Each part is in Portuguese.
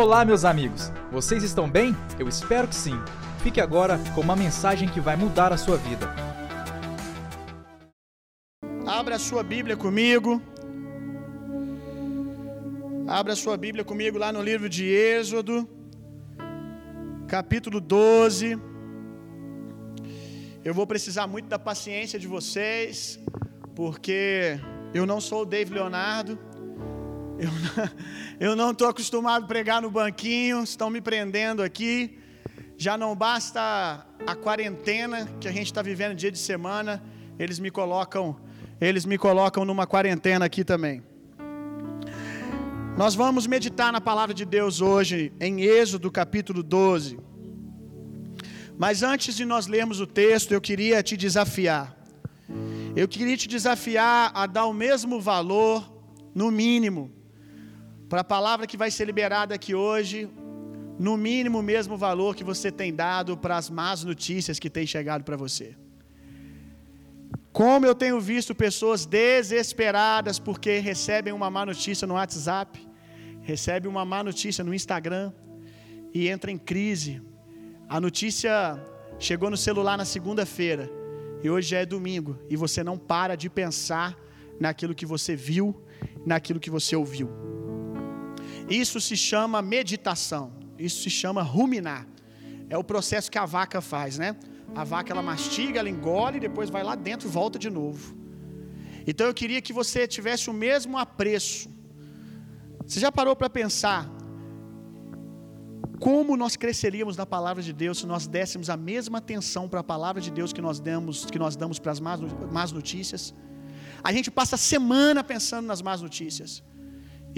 Olá, meus amigos! Vocês estão bem? Eu espero que sim. Fique agora com uma mensagem que vai mudar a sua vida. Abra a sua Bíblia comigo. Abra a sua Bíblia comigo lá no livro de Êxodo, capítulo 12. Eu vou precisar muito da paciência de vocês, porque eu não sou o Dave Leonardo. Eu, eu não estou acostumado a pregar no banquinho, estão me prendendo aqui. Já não basta a quarentena que a gente está vivendo dia de semana, eles me colocam, eles me colocam numa quarentena aqui também. Nós vamos meditar na palavra de Deus hoje em Êxodo capítulo 12. Mas antes de nós lermos o texto, eu queria te desafiar. Eu queria te desafiar a dar o mesmo valor, no mínimo, para a palavra que vai ser liberada aqui hoje, no mínimo o mesmo valor que você tem dado para as más notícias que têm chegado para você. Como eu tenho visto pessoas desesperadas porque recebem uma má notícia no WhatsApp, recebem uma má notícia no Instagram e entra em crise. A notícia chegou no celular na segunda-feira e hoje já é domingo e você não para de pensar naquilo que você viu, naquilo que você ouviu. Isso se chama meditação. Isso se chama ruminar. É o processo que a vaca faz, né? A vaca ela mastiga, ela engole, depois vai lá dentro e volta de novo. Então eu queria que você tivesse o mesmo apreço. Você já parou para pensar como nós cresceríamos na palavra de Deus se nós dessemos a mesma atenção para a palavra de Deus que nós damos, que nós damos para as más notícias? A gente passa a semana pensando nas más notícias.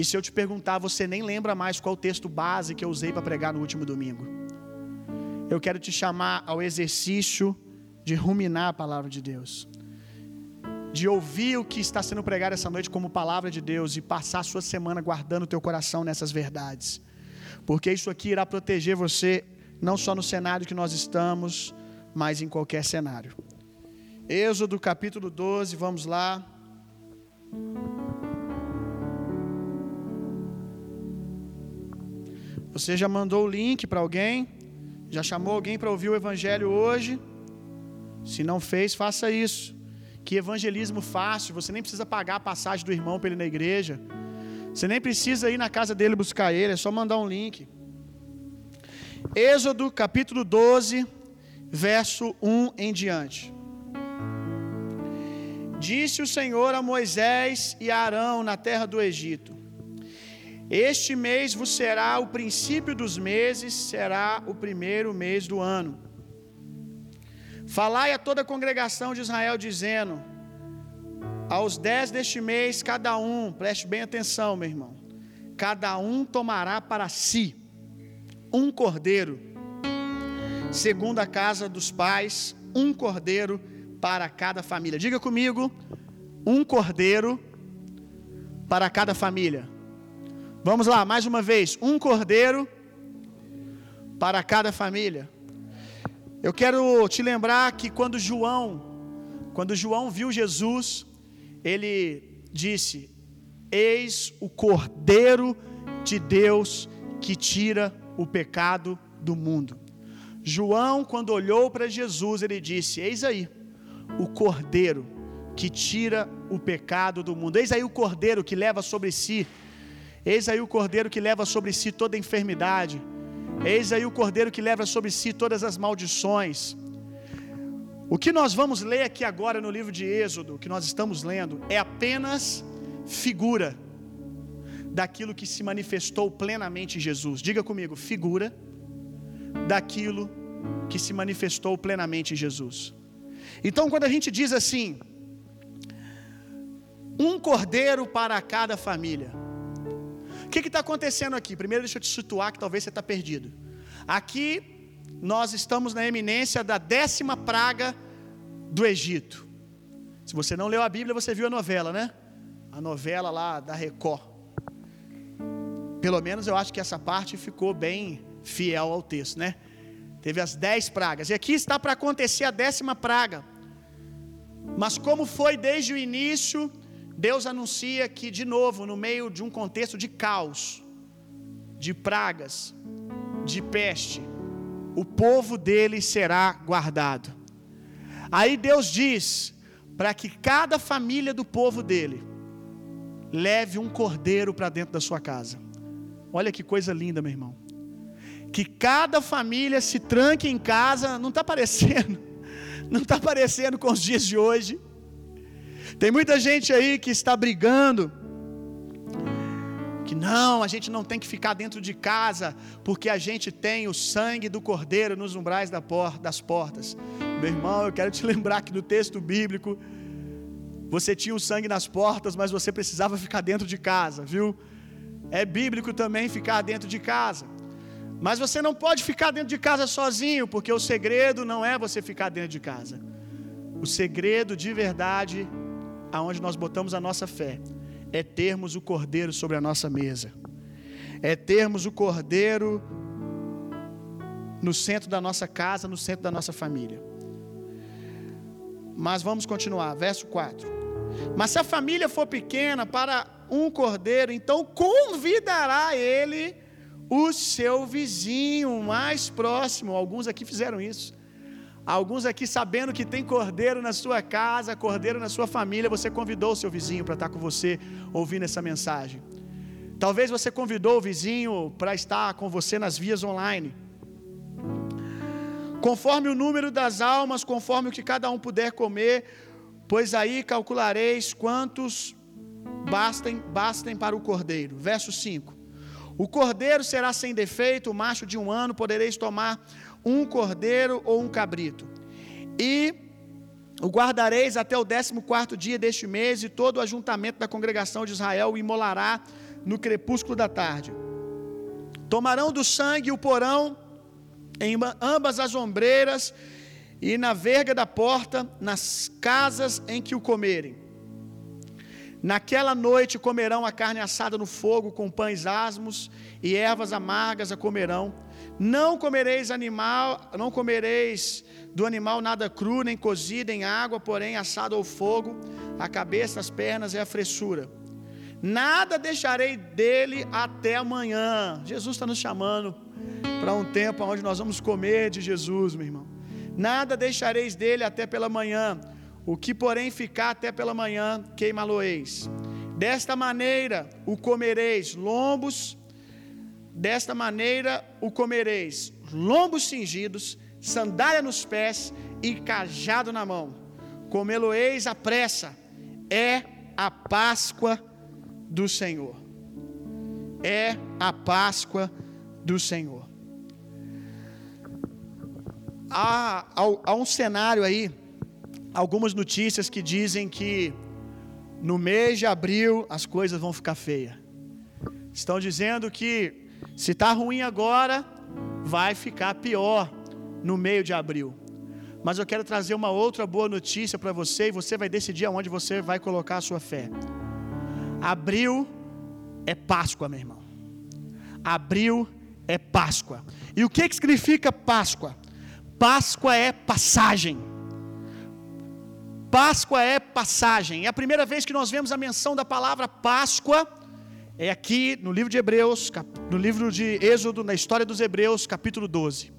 E se eu te perguntar, você nem lembra mais qual texto base que eu usei para pregar no último domingo? Eu quero te chamar ao exercício de ruminar a palavra de Deus, de ouvir o que está sendo pregado essa noite como palavra de Deus e passar a sua semana guardando o teu coração nessas verdades, porque isso aqui irá proteger você não só no cenário que nós estamos, mas em qualquer cenário. Êxodo capítulo 12, vamos lá. Você já mandou o link para alguém? Já chamou alguém para ouvir o evangelho hoje? Se não fez, faça isso. Que evangelismo fácil, você nem precisa pagar a passagem do irmão para ele na igreja. Você nem precisa ir na casa dele buscar ele, é só mandar um link. Êxodo capítulo 12, verso 1 em diante. Disse o Senhor a Moisés e a Arão na terra do Egito: este mês vos será o princípio dos meses, será o primeiro mês do ano. Falai a toda a congregação de Israel, dizendo: Aos dez deste mês, cada um, preste bem atenção, meu irmão, cada um tomará para si um cordeiro, segundo a casa dos pais, um cordeiro para cada família. Diga comigo: um cordeiro para cada família. Vamos lá, mais uma vez. Um cordeiro para cada família. Eu quero te lembrar que quando João, quando João viu Jesus, ele disse: Eis o Cordeiro de Deus que tira o pecado do mundo. João, quando olhou para Jesus, ele disse: Eis aí o Cordeiro que tira o pecado do mundo. Eis aí o Cordeiro que leva sobre si Eis aí o cordeiro que leva sobre si toda enfermidade. Eis aí o cordeiro que leva sobre si todas as maldições. O que nós vamos ler aqui agora no livro de Êxodo, que nós estamos lendo, é apenas figura daquilo que se manifestou plenamente em Jesus. Diga comigo, figura daquilo que se manifestou plenamente em Jesus. Então, quando a gente diz assim, um cordeiro para cada família, que está acontecendo aqui? Primeiro, deixa eu te situar que talvez você está perdido. Aqui, nós estamos na eminência da décima praga do Egito. Se você não leu a Bíblia, você viu a novela, né? A novela lá da Record. Pelo menos eu acho que essa parte ficou bem fiel ao texto, né? Teve as dez pragas. E aqui está para acontecer a décima praga. Mas como foi desde o início, Deus anuncia que, de novo, no meio de um contexto de caos, de pragas, de peste, o povo dele será guardado. Aí Deus diz para que cada família do povo dele leve um cordeiro para dentro da sua casa. Olha que coisa linda, meu irmão. Que cada família se tranque em casa, não está parecendo, não está parecendo com os dias de hoje. Tem muita gente aí que está brigando, que não, a gente não tem que ficar dentro de casa, porque a gente tem o sangue do cordeiro nos umbrais da porta, das portas. Meu irmão, eu quero te lembrar que no texto bíblico, você tinha o sangue nas portas, mas você precisava ficar dentro de casa, viu? É bíblico também ficar dentro de casa. Mas você não pode ficar dentro de casa sozinho, porque o segredo não é você ficar dentro de casa. O segredo de verdade, aonde nós botamos a nossa fé, é termos o cordeiro sobre a nossa mesa. É termos o cordeiro no centro da nossa casa, no centro da nossa família. Mas vamos continuar, verso 4. Mas se a família for pequena para um cordeiro, então convidará ele o seu vizinho mais próximo. Alguns aqui fizeram isso. Alguns aqui, sabendo que tem cordeiro na sua casa, cordeiro na sua família, você convidou o seu vizinho para estar com você ouvindo essa mensagem. Talvez você convidou o vizinho para estar com você nas vias online. Conforme o número das almas, conforme o que cada um puder comer, pois aí calculareis quantos bastem, bastem para o cordeiro. Verso 5. O cordeiro será sem defeito, o macho de um ano, podereis tomar um cordeiro ou um cabrito. E o guardareis até o décimo quarto dia deste mês, e todo o ajuntamento da congregação de Israel o imolará no crepúsculo da tarde. Tomarão do sangue o porão em ambas as ombreiras e na verga da porta, nas casas em que o comerem. Naquela noite comerão a carne assada no fogo com pães asmos e ervas amargas a comerão. Não comereis animal, não comereis do animal nada cru nem cozido em água, porém assado ao fogo, a cabeça, as pernas e a fressura. Nada deixarei dele até amanhã. Jesus está nos chamando para um tempo onde nós vamos comer de Jesus, meu irmão. Nada deixareis dele até pela manhã. O que, porém, ficar até pela manhã, queimá-lo-eis. Desta maneira o comereis lombos, desta maneira o comereis lombos cingidos, sandália nos pés e cajado na mão. Comê-lo-eis à pressa, é a Páscoa do Senhor. É a Páscoa do Senhor. Há, há, há um cenário aí, algumas notícias que dizem que no mês de abril as coisas vão ficar feias. Estão dizendo que se está ruim agora, vai ficar pior no meio de abril. Mas eu quero trazer uma outra boa notícia para você e você vai decidir aonde você vai colocar a sua fé. Abril é Páscoa, meu irmão. Abril é Páscoa. E o que, que significa Páscoa? Páscoa é passagem. Páscoa é passagem. É a primeira vez que nós vemos a menção da palavra Páscoa é aqui no livro de Hebreus, no livro de Êxodo, na história dos Hebreus, capítulo 12.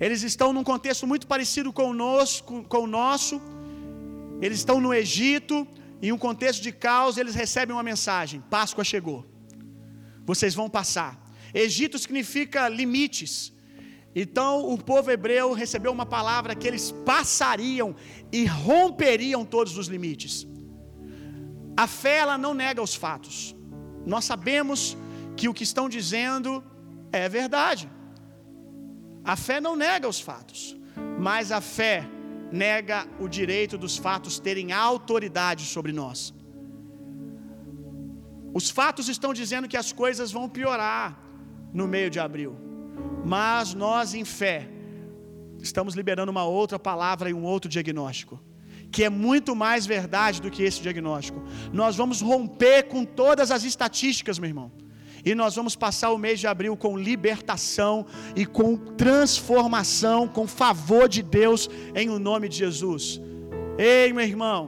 Eles estão num contexto muito parecido conosco, com o nosso. Eles estão no Egito, em um contexto de caos, eles recebem uma mensagem: Páscoa chegou. Vocês vão passar. Egito significa limites. Então o povo hebreu recebeu uma palavra que eles passariam e romperiam todos os limites. A fé ela não nega os fatos. Nós sabemos que o que estão dizendo é verdade. A fé não nega os fatos, mas a fé nega o direito dos fatos terem autoridade sobre nós. Os fatos estão dizendo que as coisas vão piorar no meio de abril, mas nós, em fé, estamos liberando uma outra palavra e um outro diagnóstico, que é muito mais verdade do que esse diagnóstico. Nós vamos romper com todas as estatísticas, meu irmão. E nós vamos passar o mês de abril com libertação e com transformação, com favor de Deus em o nome de Jesus. Ei, meu irmão,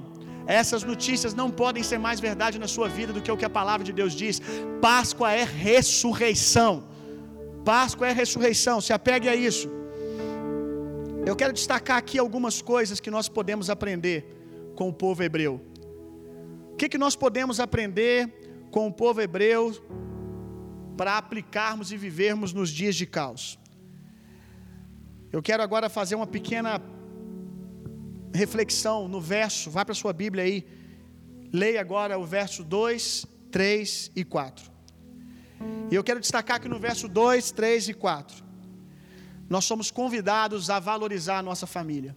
Essas notícias não podem ser mais verdade na sua vida do que o que a palavra de Deus diz. Páscoa é ressurreição. Páscoa é ressurreição. Se apegue a isso. Eu quero destacar aqui algumas coisas que nós podemos aprender com o povo hebreu. O que, que nós podemos aprender com o povo hebreu para aplicarmos e vivermos nos dias de caos? Eu quero agora fazer uma pequena reflexão no verso, vá para a sua Bíblia aí, leia agora o verso 2, 3 e 4. E eu quero destacar que no verso 2, 3 e 4, nós somos convidados a valorizar a nossa família.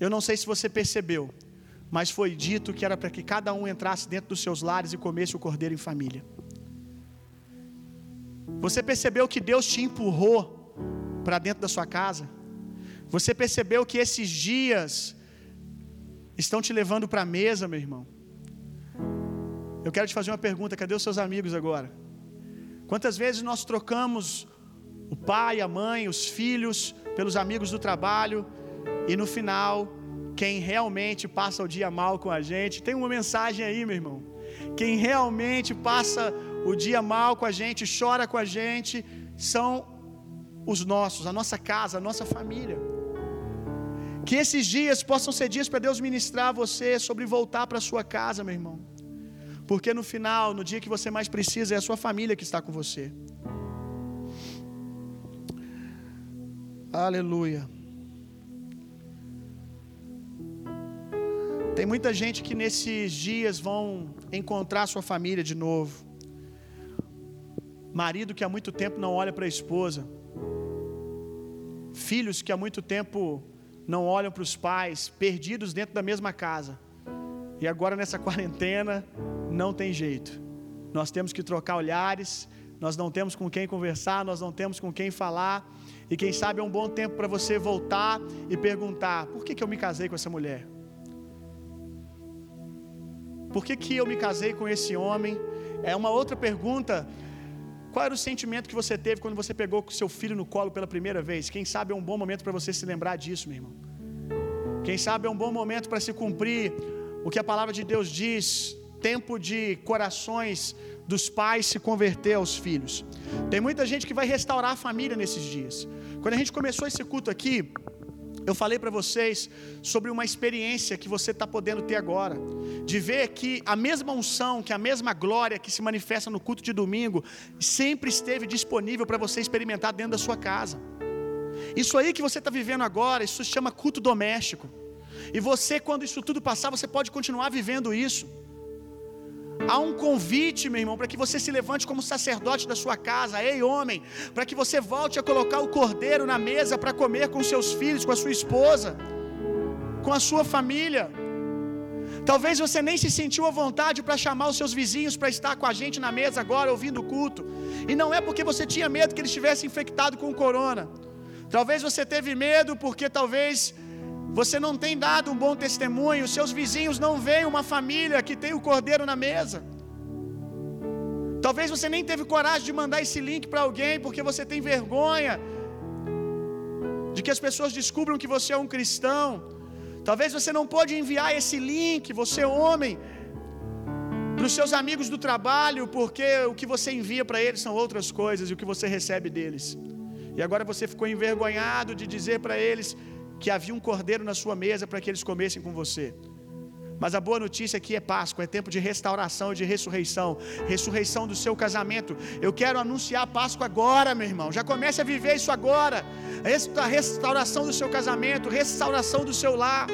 Eu não sei se você percebeu, mas foi dito que era para que cada um entrasse dentro dos seus lares e comesse o cordeiro em família. Você percebeu que Deus te empurrou para dentro da sua casa? Você percebeu que esses dias estão te levando para a mesa, meu irmão? Eu quero te fazer uma pergunta: cadê os seus amigos agora? Quantas vezes nós trocamos o pai, a mãe, os filhos pelos amigos do trabalho e no final, quem realmente passa o dia mal com a gente, tem uma mensagem aí, meu irmão. Quem realmente passa o dia mal com a gente, chora com a gente, são os nossos, a nossa casa, a nossa família. Que esses dias possam ser dias para Deus ministrar você sobre voltar para sua casa, meu irmão. Porque no final, no dia que você mais precisa, é a sua família que está com você. Aleluia. Tem muita gente que nesses dias vão encontrar sua família de novo. Marido que há muito tempo não olha para a esposa. Filhos que há muito tempo não olham para os pais, perdidos dentro da mesma casa. E agora nessa quarentena não tem jeito. Nós temos que trocar olhares, nós não temos com quem conversar, nós não temos com quem falar. E quem sabe é um bom tempo para você voltar e perguntar: por que, que eu me casei com essa mulher? Por que, que eu me casei com esse homem? É uma outra pergunta. Qual era o sentimento que você teve quando você pegou seu filho no colo pela primeira vez? Quem sabe é um bom momento para você se lembrar disso, meu irmão. Quem sabe é um bom momento para se cumprir o que a palavra de Deus diz, tempo de corações dos pais se converter aos filhos. Tem muita gente que vai restaurar a família nesses dias. Quando a gente começou esse culto aqui, eu falei para vocês sobre uma experiência que você está podendo ter agora, de ver que a mesma unção, que a mesma glória que se manifesta no culto de domingo, sempre esteve disponível para você experimentar dentro da sua casa. Isso aí que você está vivendo agora, isso se chama culto doméstico. E você, quando isso tudo passar, você pode continuar vivendo isso. Há um convite, meu irmão, para que você se levante como sacerdote da sua casa, ei homem, para que você volte a colocar o cordeiro na mesa para comer com seus filhos, com a sua esposa, com a sua família. Talvez você nem se sentiu à vontade para chamar os seus vizinhos para estar com a gente na mesa agora, ouvindo o culto. E não é porque você tinha medo que eles estivessem infectados com o corona. Talvez você teve medo porque talvez você não tem dado um bom testemunho, seus vizinhos não veem uma família que tem o cordeiro na mesa. Talvez você nem teve coragem de mandar esse link para alguém porque você tem vergonha de que as pessoas descubram que você é um cristão. Talvez você não pode enviar esse link, você homem, para os seus amigos do trabalho, porque o que você envia para eles são outras coisas e o que você recebe deles. E agora você ficou envergonhado de dizer para eles que havia um cordeiro na sua mesa para que eles comessem com você. Mas a boa notícia aqui é Páscoa, é tempo de restauração e de ressurreição ressurreição do seu casamento. Eu quero anunciar a Páscoa agora, meu irmão. Já comece a viver isso agora. A restauração do seu casamento, restauração do seu lar.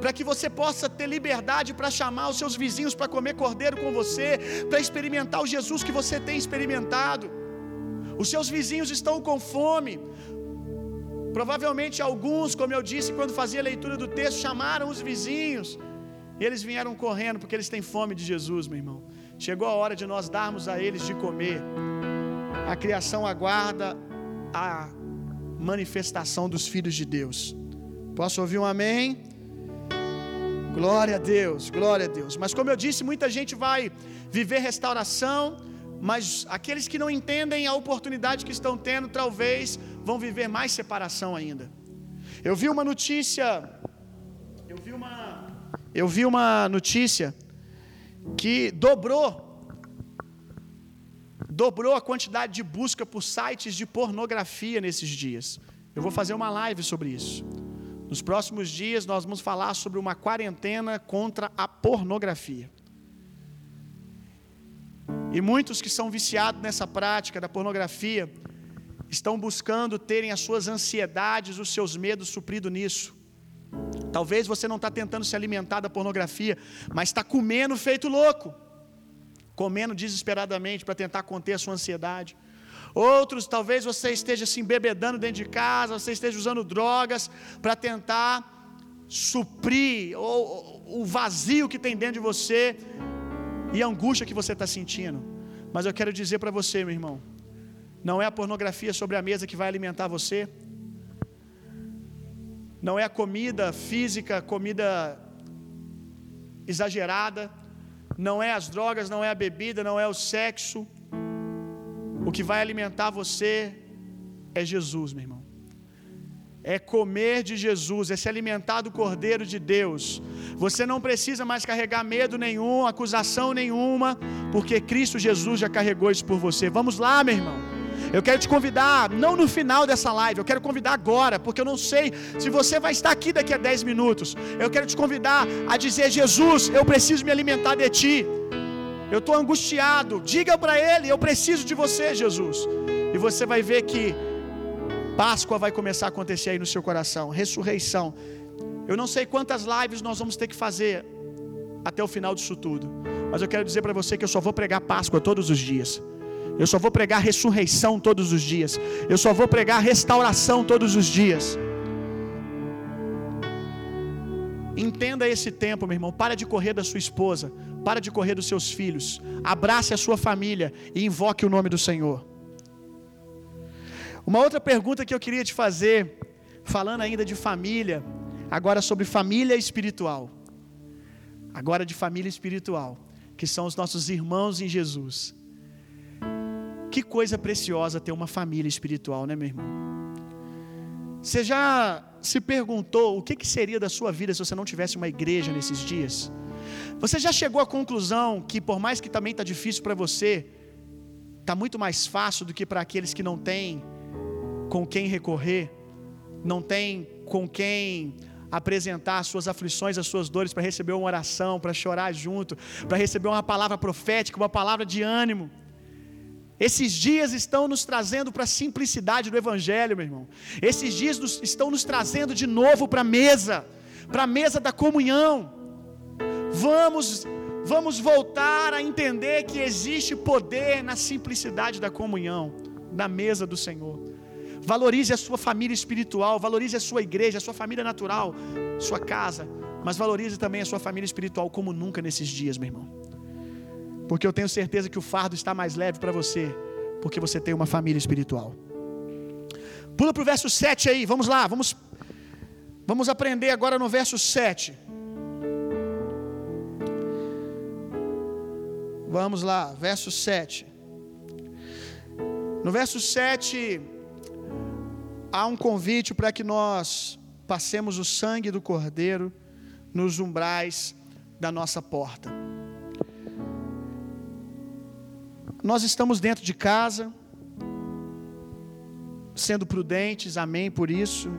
Para que você possa ter liberdade para chamar os seus vizinhos para comer cordeiro com você, para experimentar o Jesus que você tem experimentado. Os seus vizinhos estão com fome. Provavelmente alguns, como eu disse quando fazia a leitura do texto, chamaram os vizinhos. E eles vieram correndo porque eles têm fome de Jesus, meu irmão. Chegou a hora de nós darmos a eles de comer. A criação aguarda a manifestação dos filhos de Deus. Posso ouvir um amém? Glória a Deus, glória a Deus. Mas como eu disse, muita gente vai viver restauração mas aqueles que não entendem a oportunidade que estão tendo, talvez vão viver mais separação ainda. Eu vi uma notícia, eu vi uma eu vi uma notícia que dobrou dobrou a quantidade de busca por sites de pornografia nesses dias. Eu vou fazer uma live sobre isso. Nos próximos dias nós vamos falar sobre uma quarentena contra a pornografia. E muitos que são viciados nessa prática da pornografia estão buscando terem as suas ansiedades, os seus medos supridos nisso. Talvez você não está tentando se alimentar da pornografia, mas está comendo feito louco, comendo desesperadamente para tentar conter a sua ansiedade. Outros, talvez você esteja se embebedando dentro de casa, você esteja usando drogas para tentar suprir ou, o vazio que tem dentro de você e a angústia que você está sentindo. Mas eu quero dizer para você, meu irmão, não é a pornografia sobre a mesa que vai alimentar você. Não é a comida física, comida exagerada. Não é as drogas, não é a bebida, não é o sexo. O que vai alimentar você é Jesus, meu irmão. É comer de Jesus, é se alimentar do Cordeiro de Deus. Você não precisa mais carregar medo nenhum, acusação nenhuma, porque Cristo Jesus já carregou isso por você. Vamos lá, meu irmão. Eu quero te convidar, não no final dessa live, eu quero convidar agora, porque eu não sei se você vai estar aqui daqui a 10 minutos. Eu quero te convidar a dizer: Jesus, eu preciso me alimentar de ti. Eu estou angustiado. Diga para Ele: Eu preciso de você, Jesus. E você vai ver que Páscoa vai começar a acontecer aí no seu coração ressurreição. Eu não sei quantas lives nós vamos ter que fazer até o final disso tudo. Mas eu quero dizer para você que eu só vou pregar Páscoa todos os dias. Eu só vou pregar ressurreição todos os dias. Eu só vou pregar restauração todos os dias. Entenda esse tempo, meu irmão. Para de correr da sua esposa. Para de correr dos seus filhos. Abrace a sua família e invoque o nome do Senhor. Uma outra pergunta que eu queria te fazer, falando ainda de família, agora sobre família espiritual. Agora de família espiritual, que são os nossos irmãos em Jesus. Que coisa preciosa ter uma família espiritual, né, meu irmão? Você já se perguntou o que, que seria da sua vida se você não tivesse uma igreja nesses dias? Você já chegou à conclusão que, por mais que também está difícil para você, está muito mais fácil do que para aqueles que não têm com quem recorrer, não tem com quem apresentar as suas aflições, as suas dores, para receber uma oração, para chorar junto, para receber uma palavra profética, uma palavra de ânimo. Esses dias estão nos trazendo para a simplicidade do Evangelho, meu irmão. Esses dias nos, estão nos trazendo de novo para a mesa, para a mesa da comunhão. Vamos, vamos voltar a entender que existe poder na simplicidade da comunhão, na mesa do Senhor. Valorize a sua família espiritual, valorize a sua igreja, a sua família natural, sua casa, mas valorize também a sua família espiritual como nunca nesses dias, meu irmão. Porque eu tenho certeza que o fardo está mais leve para você, porque você tem uma família espiritual. Pula para o verso 7 aí, vamos lá, vamos, vamos aprender agora no verso 7. Vamos lá, verso 7. No verso 7, há um convite para que nós passemos o sangue do Cordeiro nos umbrais da nossa porta. Nós estamos dentro de casa, sendo prudentes, amém por isso.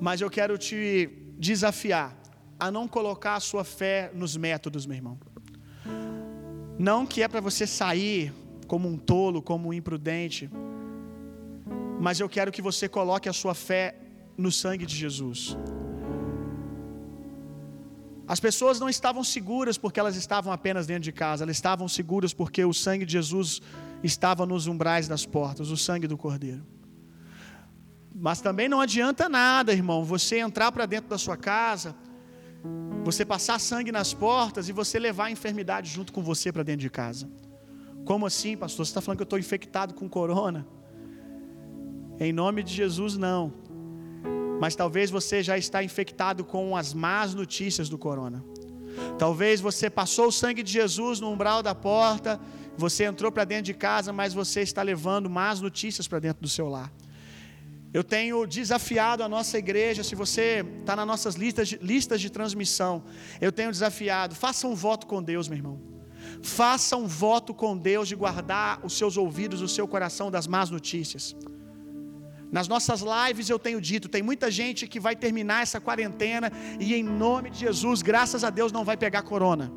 Mas eu quero te desafiar a não colocar a sua fé nos métodos, meu irmão. Não que é para você sair como um tolo, como um imprudente, mas eu quero que você coloque a sua fé no sangue de Jesus. As pessoas não estavam seguras porque elas estavam apenas dentro de casa, elas estavam seguras porque o sangue de Jesus estava nos umbrais das portas, o sangue do Cordeiro. Mas também não adianta nada, irmão, você entrar para dentro da sua casa, você passar sangue nas portas e você levar a enfermidade junto com você para dentro de casa. Como assim, pastor? Você está falando que eu estou infectado com corona? Em nome de Jesus, não. Mas talvez você já está infectado com as más notícias do corona. Talvez você passou o sangue de Jesus no umbral da porta, você entrou para dentro de casa, mas você está levando más notícias para dentro do seu lar. Eu tenho desafiado a nossa igreja, se você está nas nossas listas de, listas de transmissão, eu tenho desafiado, faça um voto com Deus, meu irmão. Faça um voto com Deus de guardar os seus ouvidos, o seu coração das más notícias. Nas nossas lives eu tenho dito, tem muita gente que vai terminar essa quarentena e em nome de Jesus, graças a Deus, não vai pegar corona.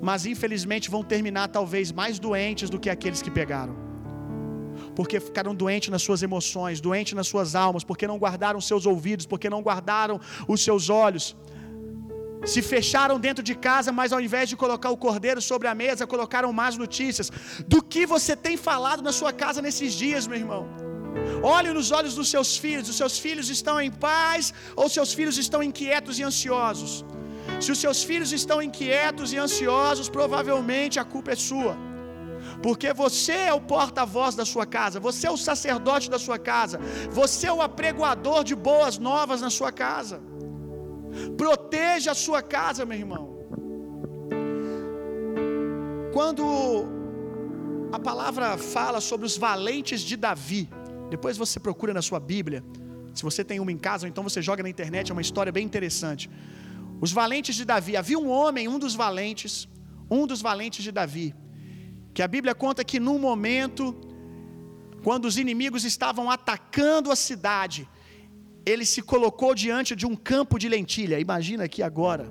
Mas infelizmente vão terminar talvez mais doentes do que aqueles que pegaram. Porque ficaram doentes nas suas emoções, doentes nas suas almas, porque não guardaram seus ouvidos, porque não guardaram os seus olhos se fecharam dentro de casa, mas ao invés de colocar o cordeiro sobre a mesa, colocaram más notícias. Do que você tem falado na sua casa nesses dias, meu irmão? Olhe nos olhos dos seus filhos, os seus filhos estão em paz ou seus filhos estão inquietos e ansiosos? Se os seus filhos estão inquietos e ansiosos, provavelmente a culpa é sua. Porque você é o porta-voz da sua casa, você é o sacerdote da sua casa, você é o apregoador de boas novas na sua casa. Proteja a sua casa, meu irmão. Quando a palavra fala sobre os valentes de Davi, depois você procura na sua Bíblia. Se você tem uma em casa, ou então você joga na internet, é uma história bem interessante. Os valentes de Davi. Havia um homem, um dos valentes, um dos valentes de Davi, que a Bíblia conta que num momento, quando os inimigos estavam atacando a cidade, ele se colocou diante de um campo de lentilha. Imagina aqui agora.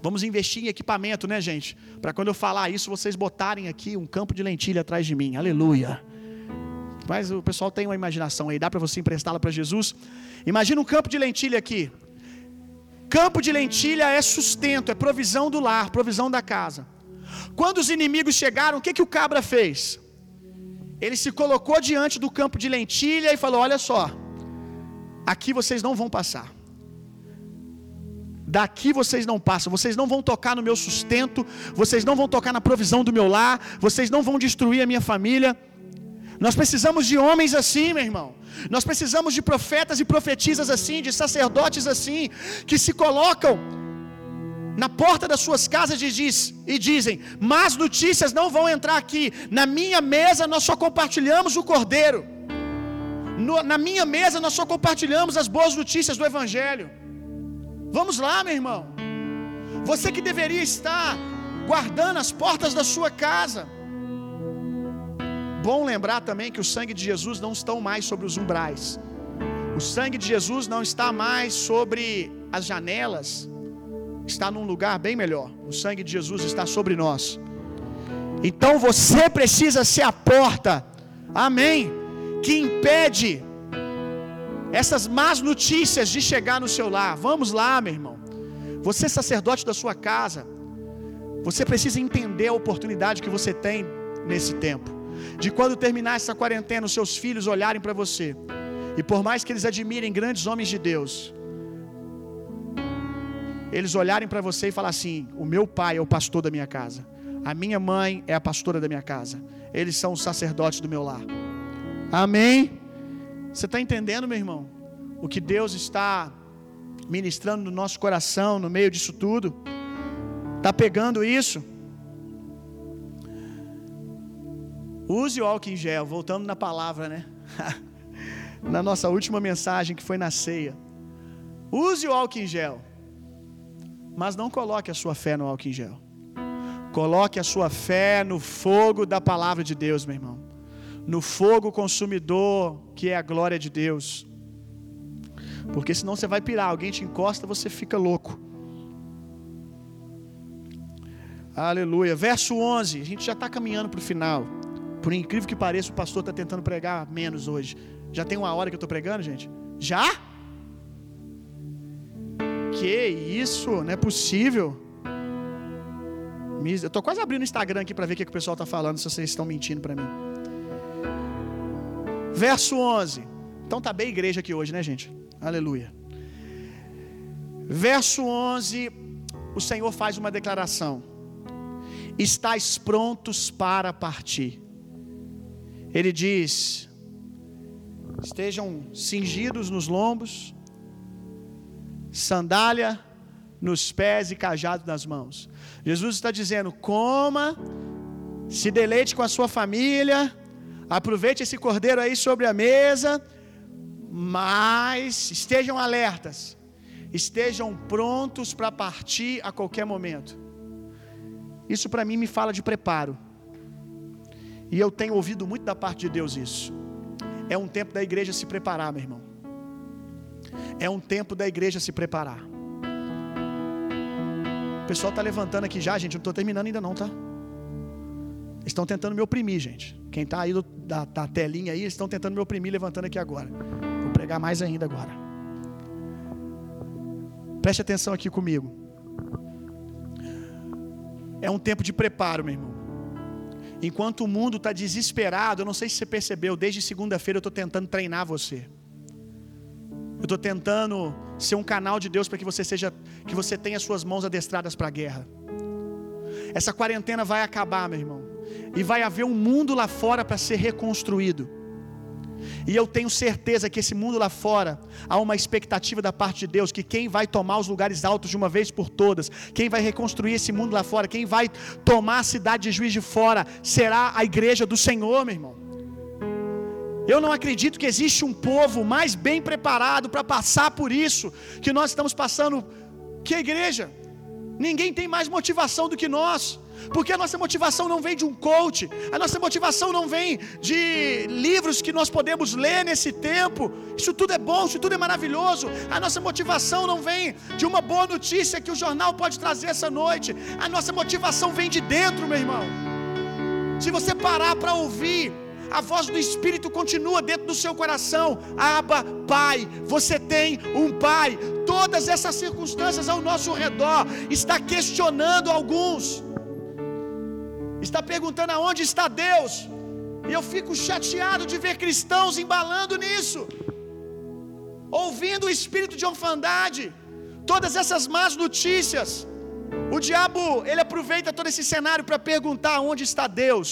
Vamos investir em equipamento, né, gente? Para quando eu falar isso, vocês botarem aqui um campo de lentilha atrás de mim. Aleluia. Mas o pessoal tem uma imaginação aí, dá para você emprestá-la para Jesus? Imagina um campo de lentilha aqui. Campo de lentilha é sustento, é provisão do lar, provisão da casa. Quando os inimigos chegaram, o que, que o cabra fez? Ele se colocou diante do campo de lentilha e falou: Olha só, aqui vocês não vão passar. Daqui vocês não passam, vocês não vão tocar no meu sustento, vocês não vão tocar na provisão do meu lar, vocês não vão destruir a minha família. Nós precisamos de homens assim, meu irmão. Nós precisamos de profetas e profetisas assim, de sacerdotes assim, que se colocam na porta das suas casas e, diz, e dizem: Más notícias não vão entrar aqui. Na minha mesa nós só compartilhamos o cordeiro. No, na minha mesa nós só compartilhamos as boas notícias do Evangelho. Vamos lá, meu irmão. Você que deveria estar guardando as portas da sua casa. Bom lembrar também que o sangue de Jesus não está mais sobre os umbrais. O sangue de Jesus não está mais sobre as janelas. Está num lugar bem melhor. O sangue de Jesus está sobre nós. Então você precisa ser a porta. Amém que impede essas más notícias de chegar no seu lar. Vamos lá, meu irmão. Você é sacerdote da sua casa. Você precisa entender a oportunidade que você tem nesse tempo. De quando terminar essa quarentena, os seus filhos olharem para você. E por mais que eles admirem grandes homens de Deus, eles olharem para você e falar assim: "O meu pai é o pastor da minha casa. A minha mãe é a pastora da minha casa. Eles são os sacerdotes do meu lar." Amém? Você está entendendo, meu irmão? O que Deus está ministrando no nosso coração no meio disso tudo? Está pegando isso? Use o álcool em gel, voltando na palavra, né? na nossa última mensagem que foi na ceia. Use o álcool em gel, mas não coloque a sua fé no álcool em gel. Coloque a sua fé no fogo da palavra de Deus, meu irmão no fogo consumidor que é a glória de Deus. Porque senão você vai pirar, alguém te encosta, você fica louco. Aleluia. Verso 11, a gente já está caminhando para o final. Por incrível que pareça, o pastor está tentando pregar menos hoje. Já tem uma hora que eu estou pregando, gente? Já? Que isso, não é possível. Eu estou quase abrindo o Instagram aqui para ver o que, que o pessoal está falando, se vocês estão mentindo para mim. Verso 11. Então tá bem igreja aqui hoje, né, gente? Aleluia. Verso 11, o Senhor faz uma declaração: Estais prontos para partir. Ele diz: Estejam cingidos nos lombos, sandália nos pés e cajado nas mãos. Jesus está dizendo: coma, se deleite com a sua família, Aproveite esse cordeiro aí sobre a mesa, mas estejam alertas, estejam prontos para partir a qualquer momento. Isso para mim me fala de preparo. E eu tenho ouvido muito da parte de Deus isso. É um tempo da igreja se preparar, meu irmão. É um tempo da igreja se preparar. O pessoal está levantando aqui já, gente. Não estou terminando ainda, não, tá? Estão tentando me oprimir, gente. Quem está aí do, da, da telinha aí, estão tentando me oprimir levantando aqui agora. Vou pregar mais ainda agora. Preste atenção aqui comigo. É um tempo de preparo, meu irmão. Enquanto o mundo está desesperado, eu não sei se você percebeu, desde segunda-feira eu estou tentando treinar você. Eu estou tentando ser um canal de Deus para que você seja, que você tenha suas mãos adestradas para a guerra. Essa quarentena vai acabar, meu irmão, e vai haver um mundo lá fora para ser reconstruído. E eu tenho certeza que esse mundo lá fora há uma expectativa da parte de Deus que quem vai tomar os lugares altos de uma vez por todas, quem vai reconstruir esse mundo lá fora, quem vai tomar a cidade de Juiz de Fora, será a igreja do Senhor, meu irmão. Eu não acredito que existe um povo mais bem preparado para passar por isso que nós estamos passando que a igreja. Ninguém tem mais motivação do que nós. Porque a nossa motivação não vem de um coach, a nossa motivação não vem de livros que nós podemos ler nesse tempo. Isso tudo é bom, isso tudo é maravilhoso. A nossa motivação não vem de uma boa notícia que o jornal pode trazer essa noite. A nossa motivação vem de dentro, meu irmão. Se você parar para ouvir, a voz do Espírito continua dentro do seu coração. Aba, Pai, você tem um Pai. Todas essas circunstâncias ao nosso redor está questionando alguns está perguntando aonde está Deus. E eu fico chateado de ver cristãos embalando nisso, ouvindo o espírito de orfandade, todas essas más notícias. O diabo, ele aproveita todo esse cenário para perguntar onde está Deus.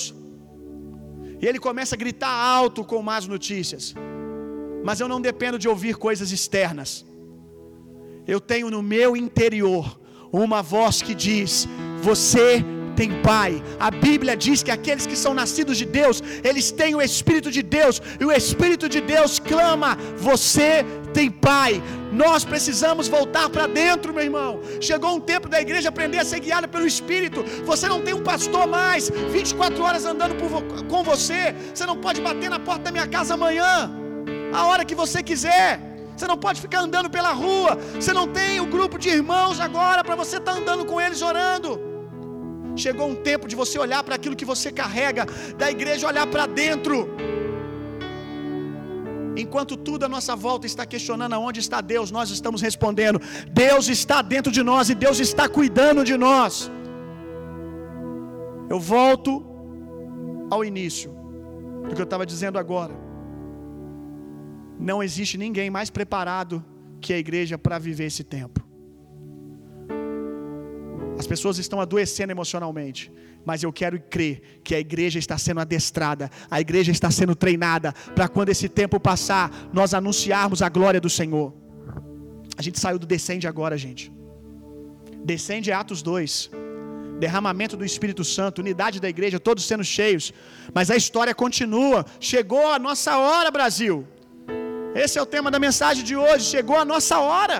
E ele começa a gritar alto com más notícias. Mas eu não dependo de ouvir coisas externas. Eu tenho no meu interior uma voz que diz: Você tem pai. A Bíblia diz que aqueles que são nascidos de Deus, eles têm o Espírito de Deus, e o Espírito de Deus clama: Você tem pai. Nós precisamos voltar para dentro, meu irmão. Chegou um tempo da igreja aprender a ser guiada pelo Espírito. Você não tem um pastor mais 24 horas andando por, com você. Você não pode bater na porta da minha casa amanhã, a hora que você quiser. Você não pode ficar andando pela rua. Você não tem o um grupo de irmãos agora para você estar tá andando com eles orando. Chegou um tempo de você olhar para aquilo que você carrega, da igreja olhar para dentro. Enquanto tudo à nossa volta está questionando aonde está Deus, nós estamos respondendo: Deus está dentro de nós e Deus está cuidando de nós. Eu volto ao início do que eu estava dizendo agora. Não existe ninguém mais preparado que a igreja para viver esse tempo. As pessoas estão adoecendo emocionalmente, mas eu quero crer que a igreja está sendo adestrada, a igreja está sendo treinada para quando esse tempo passar, nós anunciarmos a glória do Senhor. A gente saiu do descende agora, gente. Descende é Atos 2. Derramamento do Espírito Santo, unidade da igreja, todos sendo cheios. Mas a história continua. Chegou a nossa hora, Brasil. Esse é o tema da mensagem de hoje. Chegou a nossa hora.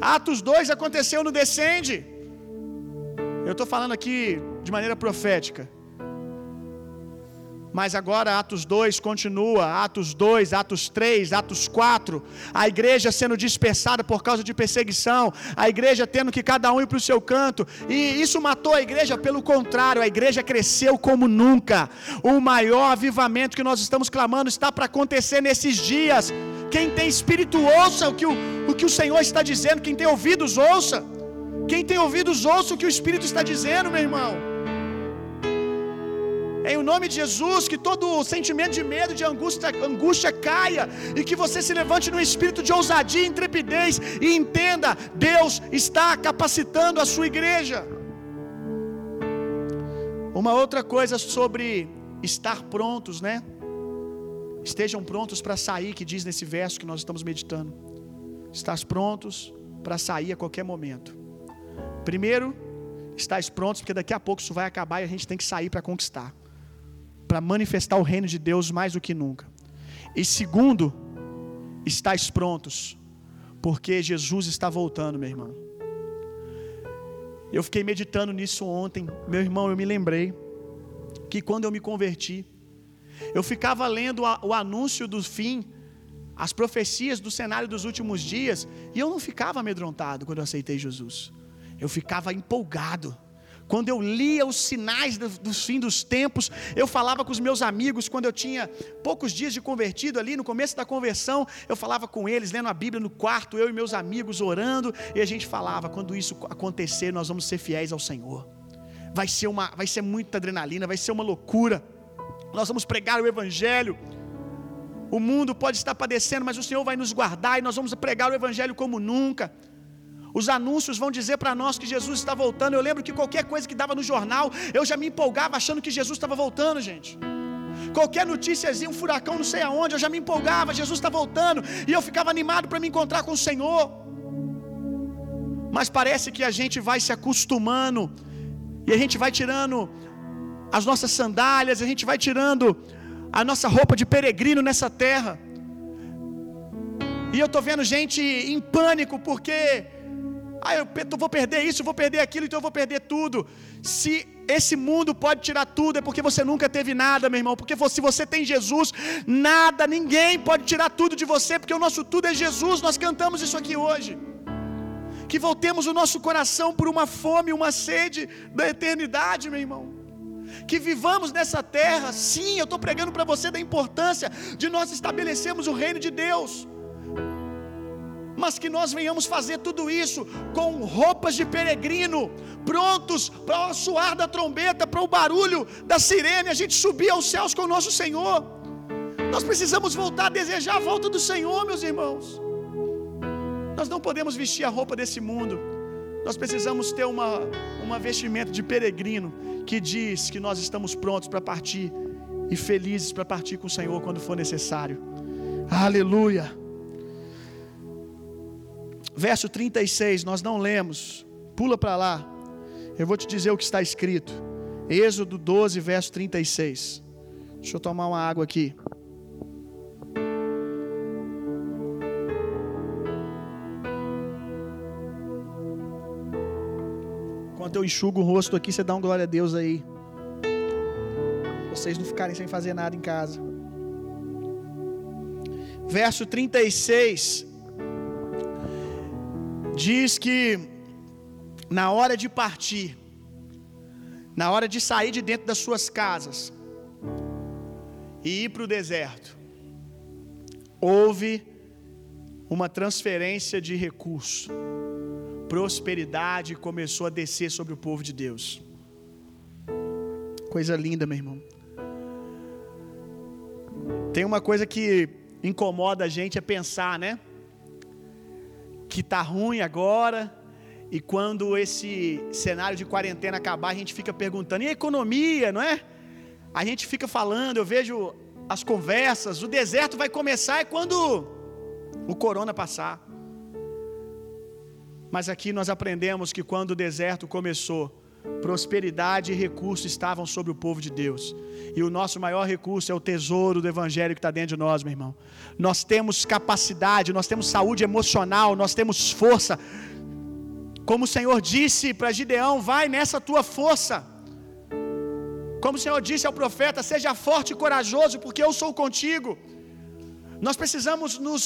Atos 2 aconteceu no descende. Eu estou falando aqui de maneira profética. Mas agora Atos 2 continua, Atos 2, Atos 3, Atos 4, a igreja sendo dispersada por causa de perseguição, a igreja tendo que cada um ir para o seu canto, e isso matou a igreja, pelo contrário, a igreja cresceu como nunca. O maior avivamento que nós estamos clamando está para acontecer nesses dias. Quem tem espírito, ouça o que o, o que o Senhor está dizendo, quem tem ouvidos, ouça. Quem tem ouvidos, ouça o que o Espírito está dizendo, meu irmão. Em o nome de Jesus, que todo sentimento de medo, de angústia, angústia caia e que você se levante no espírito de ousadia e intrepidez e entenda: Deus está capacitando a sua igreja. Uma outra coisa sobre estar prontos, né? Estejam prontos para sair, que diz nesse verso que nós estamos meditando. Estás prontos para sair a qualquer momento. Primeiro, estáis prontos, porque daqui a pouco isso vai acabar e a gente tem que sair para conquistar. para manifestar o reino de Deus mais do que nunca. E segundo, estáis prontos, porque Jesus está voltando, meu irmão. Eu fiquei meditando nisso ontem, meu irmão, eu me lembrei que quando eu me converti, eu ficava lendo o anúncio do fim, as profecias do cenário dos últimos dias, e eu não ficava amedrontado quando eu aceitei Jesus. Eu ficava empolgado. Quando eu lia os sinais do, fim dos tempos, eu falava com os meus amigos, quando eu tinha poucos dias de convertido ali, no começo da conversão, eu falava com eles, lendo a Bíblia no quarto, eu e meus amigos orando, e a gente falava: quando isso acontecer, nós vamos ser fiéis ao Senhor. Vai ser, uma, vai ser muita adrenalina, vai ser uma loucura. Nós vamos pregar o Evangelho. O mundo pode estar padecendo, mas o Senhor vai nos guardar e nós vamos pregar o Evangelho como nunca. Os anúncios vão dizer para nós que Jesus está voltando. Eu lembro que qualquer coisa que dava no jornal, eu já me empolgava achando que Jesus estava voltando, gente. Qualquer notíciazinha, um furacão não sei aonde, eu já me empolgava, Jesus está voltando, e eu ficava animado para me encontrar com o Senhor. Mas parece que a gente vai se acostumando, e a gente vai tirando as nossas sandálias, a gente vai tirando a nossa roupa de peregrino nessa terra. E eu estou vendo gente em pânico porque ah, eu vou perder isso, vou perder aquilo, então eu vou perder tudo. Se esse mundo pode tirar tudo, é porque você nunca teve nada, meu irmão. Porque se você tem Jesus, nada, ninguém pode tirar tudo de você, porque o nosso tudo é Jesus. Nós cantamos isso aqui hoje. Que voltemos o nosso coração por uma fome, uma sede da eternidade, meu irmão. Que vivamos nessa terra, sim, eu estou pregando para você da importância de nós estabelecermos o reino de Deus mas que nós venhamos fazer tudo isso com roupas de peregrino, prontos para o suar da trombeta, para o barulho da sirene, a gente subir aos céus com o nosso Senhor. Nós precisamos voltar a desejar a volta do Senhor, meus irmãos. Nós não podemos vestir a roupa desse mundo. Nós precisamos ter uma, uma vestimenta de peregrino que diz que nós estamos prontos para partir e felizes para partir com o Senhor quando for necessário. Aleluia. Verso 36, nós não lemos. Pula para lá. Eu vou te dizer o que está escrito. Êxodo 12, verso 36. Deixa eu tomar uma água aqui. Enquanto eu enxugo o rosto aqui, você dá um glória a Deus aí. Vocês não ficarem sem fazer nada em casa. Verso 36 diz que na hora de partir, na hora de sair de dentro das suas casas e ir para o deserto, houve uma transferência de recurso, prosperidade começou a descer sobre o povo de Deus. Coisa linda, meu irmão. Tem uma coisa que incomoda a gente é pensar, né? Que tá ruim agora, e quando esse cenário de quarentena acabar, a gente fica perguntando: e a economia, não é? A gente fica falando, eu vejo as conversas, o deserto vai começar é quando o corona passar. Mas aqui nós aprendemos que quando o deserto começou, prosperidade e recurso estavam sobre o povo de Deus. E o nosso maior recurso é o tesouro do Evangelho que está dentro de nós, meu irmão. Nós temos capacidade, nós temos saúde emocional, nós temos força. Como o Senhor disse para Gideão: vai nessa tua força. Como o Senhor disse ao profeta: seja forte e corajoso, porque eu sou contigo. Nós precisamos nos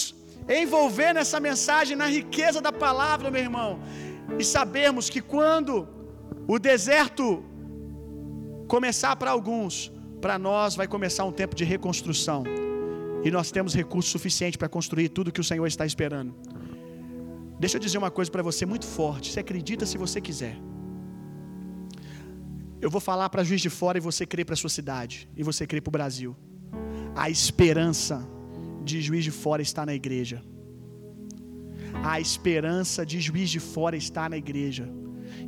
envolver nessa mensagem, na riqueza da palavra, meu irmão, e sabermos que quando o deserto começar para alguns, para nós vai começar um tempo de reconstrução. E nós temos recurso suficiente para construir tudo que o Senhor está esperando. Deixa eu dizer uma coisa para você muito forte. Você acredita se você quiser. Eu vou falar para juiz de fora e você crê para sua cidade e você crê para o Brasil. A esperança de juiz de fora está na igreja. A esperança de juiz de fora está na igreja.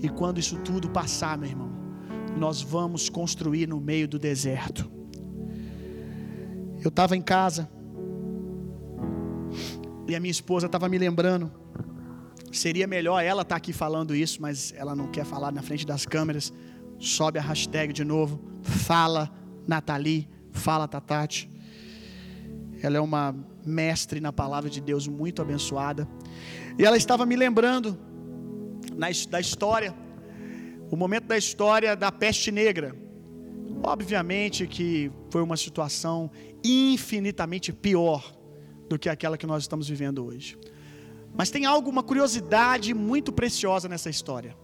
E quando isso tudo passar, meu irmão, nós vamos construir no meio do deserto. Eu estava em casa e a minha esposa estava me lembrando. Seria melhor ela estar tá aqui falando isso, mas ela não quer falar na frente das câmeras. Sobe a hashtag de novo. Fala Nathalie. Fala, Tatati. Ela é uma mestre na palavra de Deus, muito abençoada. E ela estava me lembrando na, da história, o momento da história da peste negra. Obviamente que foi uma situação infinitamente pior do que aquela que nós estamos vivendo hoje. Mas tem algo, uma curiosidade muito preciosa nessa história.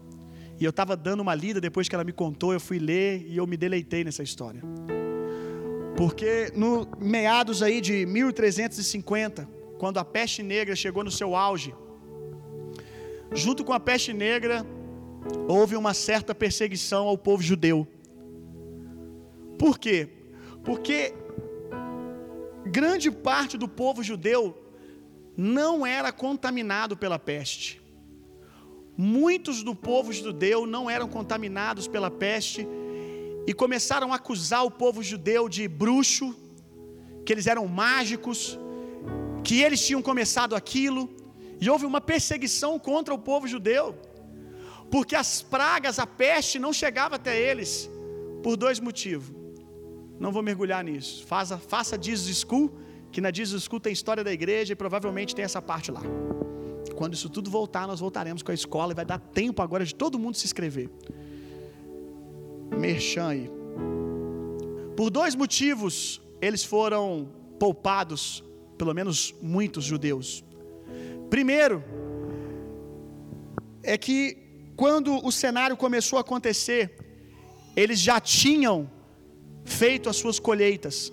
E eu estava dando uma lida depois que ela me contou, eu fui ler e eu me deleitei nessa história. Porque no meados aí de 1350, quando a peste negra chegou no seu auge, junto com a peste negra, houve uma certa perseguição ao povo judeu. Por quê? Porque grande parte do povo judeu não era contaminado pela peste. Muitos do povo judeu não eram contaminados pela peste e começaram a acusar o povo judeu de bruxo, que eles eram mágicos, que eles tinham começado aquilo, e houve uma perseguição contra o povo judeu, porque as pragas, a peste não chegava até eles, por dois motivos. Não vou mergulhar nisso. Faça, faça Jesus School, que na Jesus School tem história da igreja e provavelmente tem essa parte lá. Quando isso tudo voltar, nós voltaremos com a escola e vai dar tempo agora de todo mundo se inscrever. Merchan aí. Por dois motivos, eles foram poupados, pelo menos muitos judeus. Primeiro, é que quando o cenário começou a acontecer, eles já tinham feito as suas colheitas.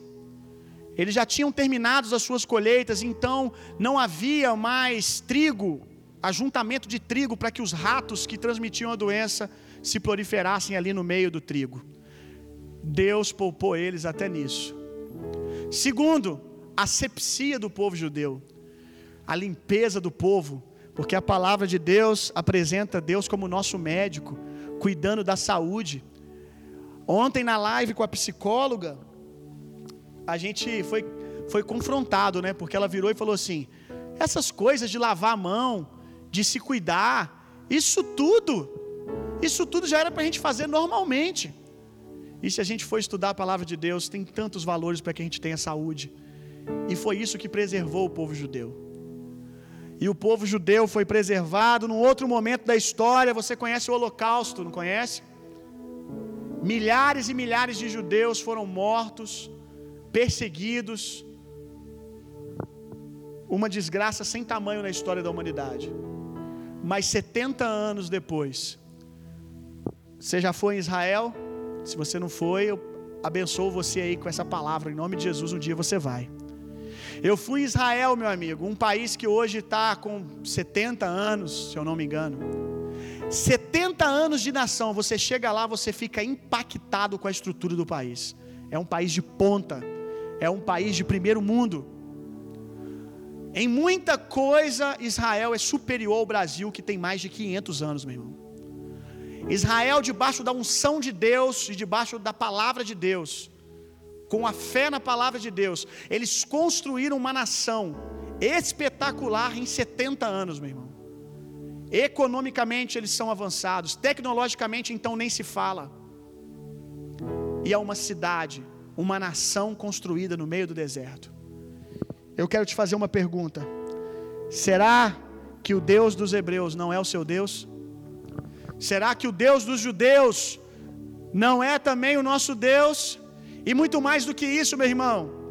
Eles já tinham terminado as suas colheitas, então não havia mais trigo, ajuntamento de trigo para que os ratos que transmitiam a doença se proliferassem ali no meio do trigo. Deus poupou eles até nisso. Segundo, a sepsia do povo judeu, a limpeza do povo, porque a palavra de Deus apresenta Deus como nosso médico, cuidando da saúde. Ontem na live com a psicóloga, a gente foi, foi confrontado, né? Porque ela virou e falou assim: essas coisas de lavar a mão, de se cuidar, isso tudo, isso tudo já era para a gente fazer normalmente. E se a gente for estudar a palavra de Deus, tem tantos valores para que a gente tenha saúde. E foi isso que preservou o povo judeu. E o povo judeu foi preservado num outro momento da história. Você conhece o Holocausto, não conhece? Milhares e milhares de judeus foram mortos, perseguidos. Uma desgraça sem tamanho na história da humanidade. Mas 70 anos depois, você já foi em Israel? Se você não foi, eu abençoo você aí com essa palavra. Em nome de Jesus, um dia você vai. Eu fui em Israel, meu amigo, um país que hoje está com 70 anos, se eu não me engano. 70 anos de nação, você chega lá, você fica impactado com a estrutura do país. É um país de ponta, é um país de primeiro mundo. Em muita coisa, Israel é superior ao Brasil, que tem mais de 500 anos, meu irmão. Israel, debaixo da unção de Deus e debaixo da palavra de Deus, com a fé na palavra de Deus, eles construíram uma nação espetacular em 70 anos, meu irmão. Economicamente eles são avançados, tecnologicamente então nem se fala. E é uma cidade, uma nação construída no meio do deserto. Eu quero te fazer uma pergunta: será que o Deus dos hebreus não é o seu Deus? Será que o Deus dos judeus não é também o nosso Deus? E muito mais do que isso, meu irmão.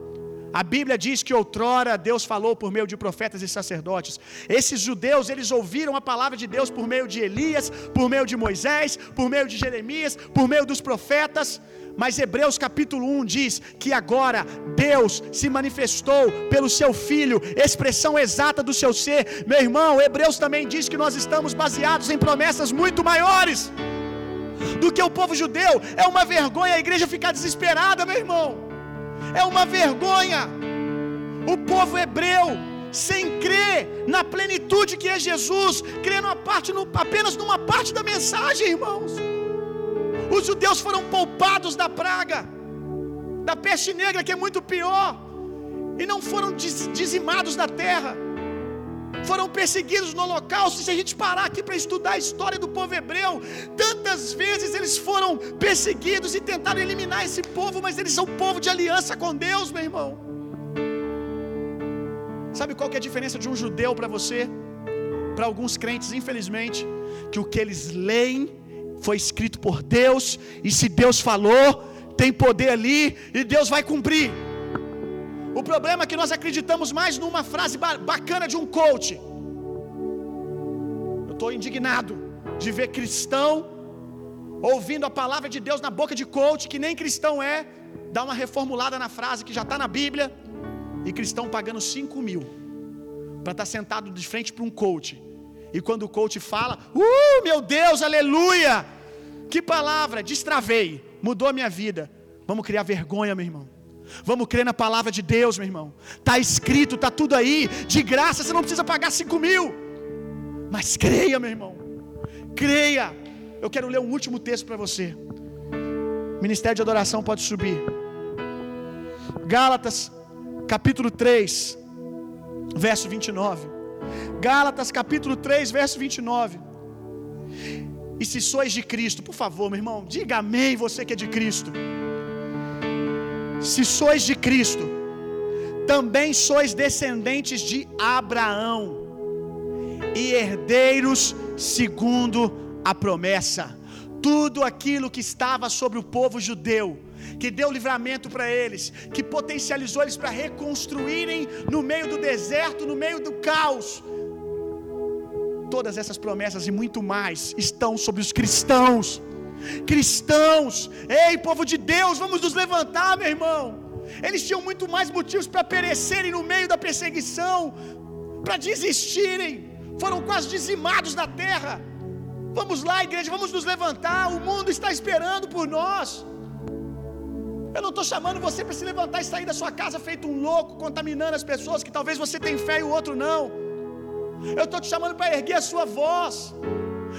A Bíblia diz que outrora Deus falou por meio de profetas e sacerdotes. Esses judeus, eles ouviram a palavra de Deus por meio de Elias, por meio de Moisés, por meio de Jeremias, por meio dos profetas. Mas Hebreus capítulo 1 diz que agora Deus se manifestou pelo seu filho, expressão exata do seu ser. Meu irmão, Hebreus também diz que nós estamos baseados em promessas muito maiores do que o povo judeu. É uma vergonha a igreja ficar desesperada, meu irmão. É uma vergonha. O povo hebreu, sem crer na plenitude que é Jesus, crer numa parte, apenas numa parte da mensagem, irmãos. Os judeus foram poupados da praga, da peste negra, que é muito pior, e não foram dizimados da terra. Foram perseguidos no Holocausto. Se a gente parar aqui para estudar a história do povo hebreu, tantas vezes eles foram perseguidos e tentaram eliminar esse povo, mas eles são povo de aliança com Deus, meu irmão. Sabe qual que é a diferença de um judeu para você? Para alguns crentes, infelizmente, que o que eles leem foi escrito por Deus, e se Deus falou, tem poder ali e Deus vai cumprir. O problema é que nós acreditamos mais numa frase bacana de um coach. Eu estou indignado de ver cristão ouvindo a palavra de Deus na boca de coach, que nem cristão é, dar uma reformulada na frase que já está na Bíblia, e cristão pagando 5 mil para estar tá sentado de frente para um coach. E quando o coach fala, uh, meu Deus, aleluia! Que palavra, destravei, mudou a minha vida. Vamos criar vergonha, meu irmão. Vamos crer na palavra de Deus, meu irmão. Está escrito, está tudo aí. De graça, você não precisa pagar cinco mil. Mas creia, meu irmão. Creia. Eu quero ler um último texto para você. Ministério de Adoração pode subir. Gálatas, capítulo 3, verso 29. Gálatas, capítulo 3, verso 29. E se sois de Cristo, por favor, meu irmão, diga amém, você que é de Cristo. Se sois de Cristo, também sois descendentes de Abraão e herdeiros segundo a promessa. Tudo aquilo que estava sobre o povo judeu, que deu livramento para eles, que potencializou eles para reconstruírem no meio do deserto, no meio do caos. Todas essas promessas e muito mais estão sobre os cristãos cristãos. Ei, povo de Deus, vamos nos levantar, meu irmão. Eles tinham muito mais motivos para perecerem no meio da perseguição, para desistirem. Foram quase dizimados da terra. Vamos lá, igreja, vamos nos levantar. O mundo está esperando por nós. Eu não estou chamando você para se levantar e sair da sua casa feito um louco, contaminando as pessoas que talvez você tenha fé e o outro não. Eu estou te chamando para erguer a sua voz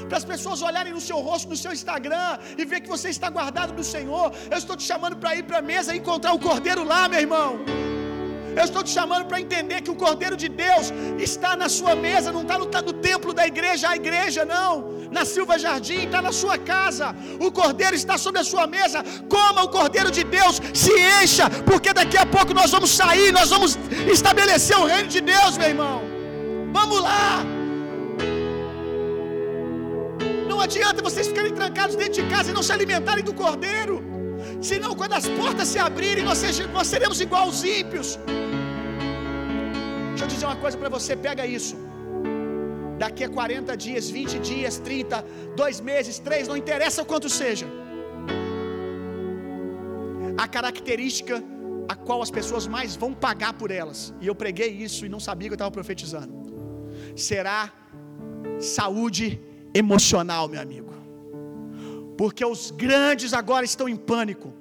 para as pessoas olharem no seu rosto, no seu Instagram e ver que você está guardado do Senhor. Eu estou te chamando para ir para a mesa e encontrar o Cordeiro lá, meu irmão. Eu estou te chamando para entender que o Cordeiro de Deus está na sua mesa, não está no, tá no templo da igreja, a igreja não. Na Silva Jardim, está na sua casa. O Cordeiro está sobre a sua mesa. Coma o Cordeiro de Deus, se encha, porque daqui a pouco nós vamos sair, nós vamos estabelecer o reino de Deus, meu irmão. Vamos lá. Adianta vocês ficarem trancados dentro de casa e não se alimentarem do cordeiro. Senão, quando as portas se abrirem, nós, nós seremos igual aos ímpios. Deixa eu dizer uma coisa para você: pega isso. Daqui a 40 dias, 20 dias, 30, dois meses, três, não interessa o quanto seja. A característica a qual as pessoas mais vão pagar por elas, e eu preguei isso e não sabia que eu estava profetizando, será saúde emocional, meu amigo. Porque os grandes agora estão em pânico.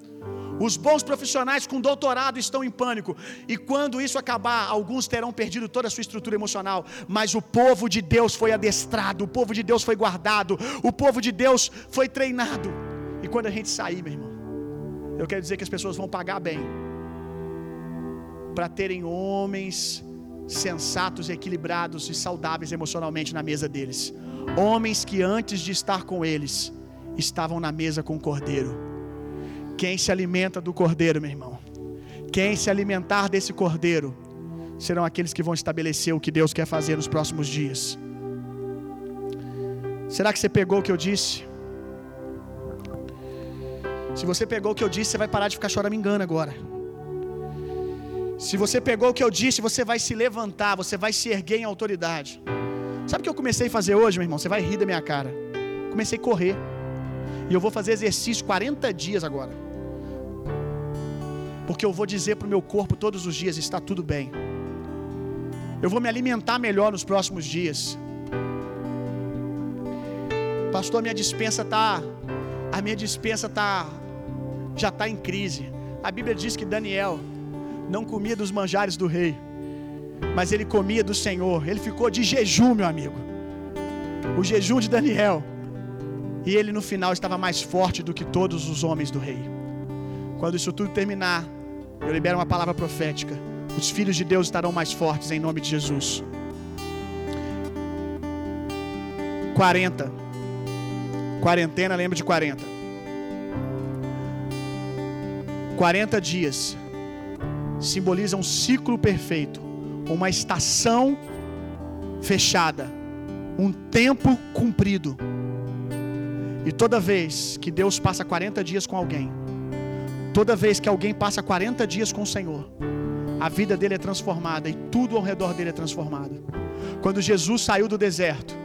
Os bons profissionais com doutorado estão em pânico. E quando isso acabar, alguns terão perdido toda a sua estrutura emocional. Mas o povo de Deus foi adestrado, o povo de Deus foi guardado, o povo de Deus foi treinado. E quando a gente sair, meu irmão, eu quero dizer que as pessoas vão pagar bem para terem homens sensatos, equilibrados e saudáveis emocionalmente na mesa deles. Homens que antes de estar com eles estavam na mesa com o cordeiro. Quem se alimenta do cordeiro, meu irmão, quem se alimentar desse cordeiro, serão aqueles que vão estabelecer o que Deus quer fazer nos próximos dias. Será que você pegou o que eu disse? Se você pegou o que eu disse, você vai parar de ficar choramingando agora. Se você pegou o que eu disse, você vai se levantar, você vai se erguer em autoridade. Sabe o que eu comecei a fazer hoje, meu irmão? Você vai rir da minha cara. Comecei a correr. E eu vou fazer exercício 40 dias agora. Porque eu vou dizer para o meu corpo todos os dias: está tudo bem. Eu vou me alimentar melhor nos próximos dias. Pastor, minha dispensa tá a minha dispensa tá já está em crise. A Bíblia diz que Daniel não comia dos manjares do rei, mas ele comia do Senhor. Ele ficou de jejum, meu amigo. O jejum de Daniel. E ele no final estava mais forte do que todos os homens do rei. Quando isso tudo terminar, eu libero uma palavra profética. Os filhos de Deus estarão mais fortes em nome de Jesus. 40. Quarentena, lembra de 40. 40 dias simboliza um ciclo perfeito, uma estação fechada, um tempo cumprido. E toda vez que Deus passa 40 dias com alguém, toda vez que alguém passa 40 dias com o Senhor, a vida dele é transformada e tudo ao redor dele é transformado. Quando Jesus saiu do deserto,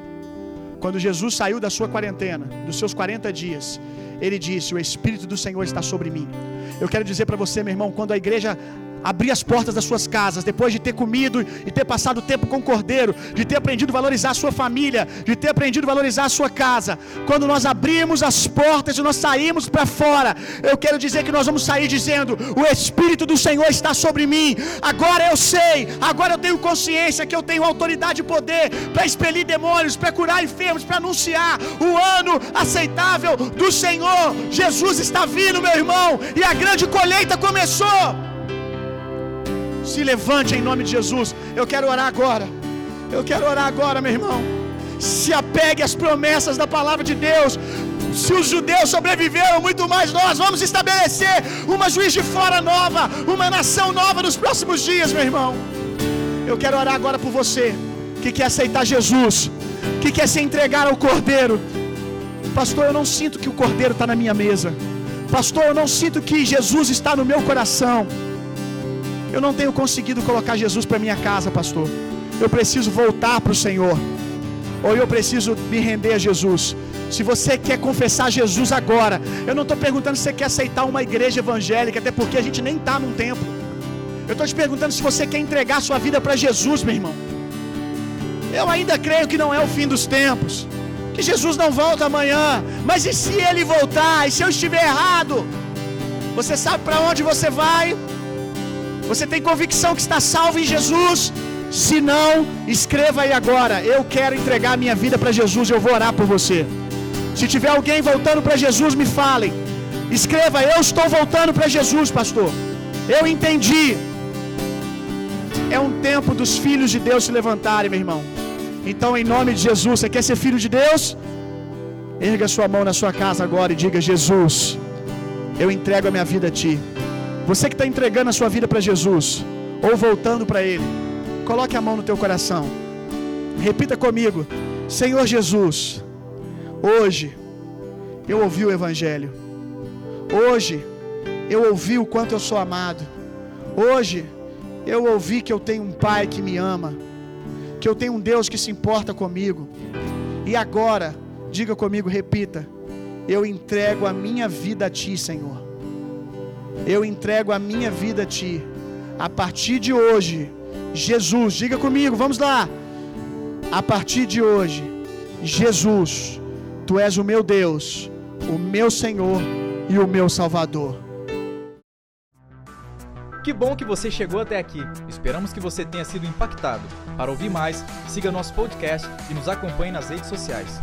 quando Jesus saiu da sua quarentena, dos seus 40 dias, ele disse: O Espírito do Senhor está sobre mim. Eu quero dizer para você, meu irmão, quando a igreja abrir as portas das suas casas, depois de ter comido e ter passado tempo com o cordeiro, de ter aprendido a valorizar a sua família, de ter aprendido a valorizar a sua casa. Quando nós abrimos as portas e nós saímos para fora, eu quero dizer que nós vamos sair dizendo: O Espírito do Senhor está sobre mim. Agora eu sei, agora eu tenho consciência que eu tenho autoridade e poder para expelir demônios, para curar enfermos, para anunciar o ano aceitável do Senhor. Jesus está vindo, meu irmão, e a grande colheita começou. Se levante em nome de Jesus. Eu quero orar agora. Eu quero orar agora, meu irmão. Se apegue às promessas da palavra de Deus. Se os judeus sobreviveram, muito mais nós vamos estabelecer uma juiz de fora nova, uma nação nova nos próximos dias, meu irmão. Eu quero orar agora por você que quer aceitar Jesus, que quer se entregar ao Cordeiro. Pastor, eu não sinto que o Cordeiro está na minha mesa. Pastor, eu não sinto que Jesus está no meu coração. Eu não tenho conseguido colocar Jesus para minha casa, pastor. Eu preciso voltar para o Senhor. Ou eu preciso me render a Jesus. Se você quer confessar Jesus agora, eu não estou perguntando se você quer aceitar uma igreja evangélica, até porque a gente nem está num templo. Eu estou te perguntando se você quer entregar sua vida para Jesus, meu irmão. Eu ainda creio que não é o fim dos tempos, que Jesus não volta amanhã. Mas e se ele voltar? E se eu estiver errado? Você sabe para onde você vai? Você tem convicção que está salvo em Jesus? Se não, escreva aí agora. Eu quero entregar minha vida para Jesus, eu vou orar por você. Se tiver alguém voltando para Jesus, me falem. Escreva, eu estou voltando para Jesus, pastor. Eu entendi. É um tempo dos filhos de Deus se levantarem, meu irmão. Então, em nome de Jesus, você quer ser filho de Deus? Erga sua mão na sua casa agora e diga: Jesus, eu entrego a minha vida a Ti. Você que está entregando a sua vida para Jesus, ou voltando para Ele, coloque a mão no teu coração. Repita comigo: Senhor Jesus, hoje eu ouvi o Evangelho. Hoje eu ouvi o quanto eu sou amado. Hoje eu ouvi que eu tenho um Pai que me ama, que eu tenho um Deus que se importa comigo. E agora, diga comigo, repita: eu entrego a minha vida a Ti, Senhor. Eu entrego a minha vida a Ti. A partir de hoje, Jesus, diga comigo, vamos lá. A partir de hoje, Jesus, Tu és o meu Deus, o meu Senhor e o meu Salvador. Que bom que você chegou até aqui. Esperamos que você tenha sido impactado. Para ouvir mais, siga nosso podcast e nos acompanhe nas redes sociais.